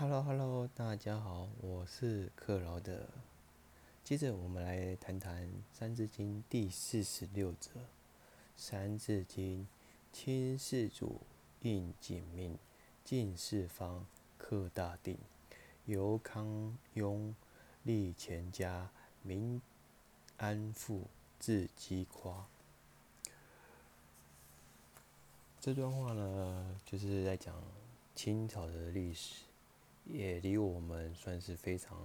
Hello Hello，大家好，我是克劳德。接着我们来谈谈《三字经》第四十六则：《三字经》亲事主，应景命，敬四方，克大定。由康雍立乾家，民安富，自饥夸。这段话呢，就是在讲清朝的历史，也离我们算是非常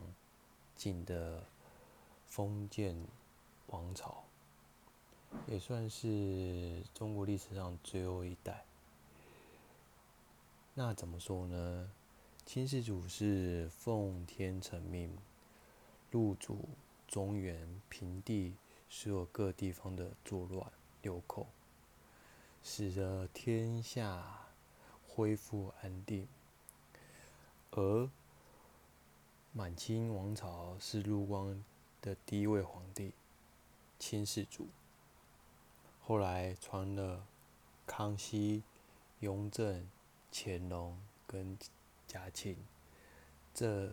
近的封建王朝，也算是中国历史上最后一代。那怎么说呢？清世祖是奉天承命，入主中原，平定所有各地方的作乱流寇。使得天下恢复安定，而满清王朝是陆光的第一位皇帝，清世祖。后来传了康熙、雍正、乾隆跟嘉庆这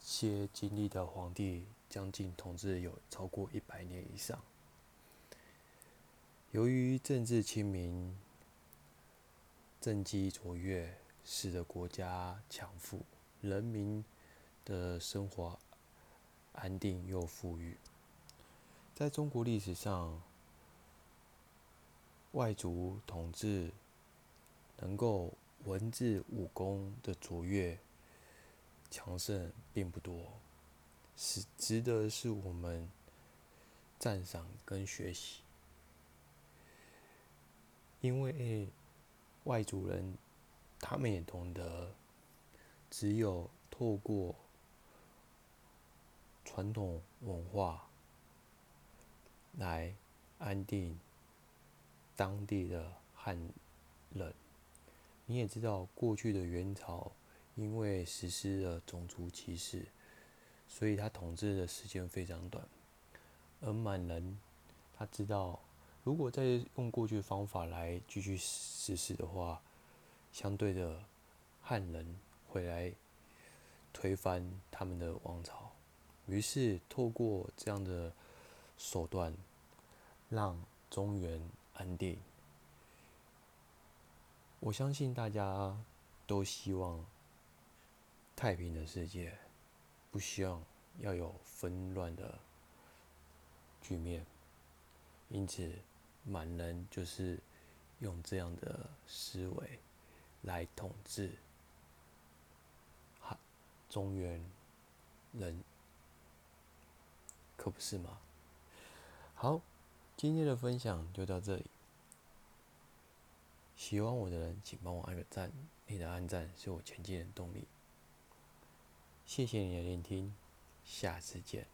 些经历的皇帝，将近统治有超过一百年以上。由于政治清明、政绩卓越，使得国家强富，人民的生活安定又富裕。在中国历史上，外族统治能够文字武功的卓越、强盛并不多，是值得是我们赞赏跟学习。因为外族人，他们也懂得，只有透过传统文化来安定当地的汉人。你也知道，过去的元朝因为实施了种族歧视，所以他统治的时间非常短。而满人，他知道。如果再用过去的方法来继续实施的话，相对的汉人会来推翻他们的王朝。于是透过这样的手段，让中原安定。我相信大家都希望太平的世界，不希望要有纷乱的局面，因此。满人就是用这样的思维来统治中原人，可不是吗？好，今天的分享就到这里。喜欢我的人，请帮我按个赞，你的按赞是我前进的动力。谢谢你的聆听，下次见。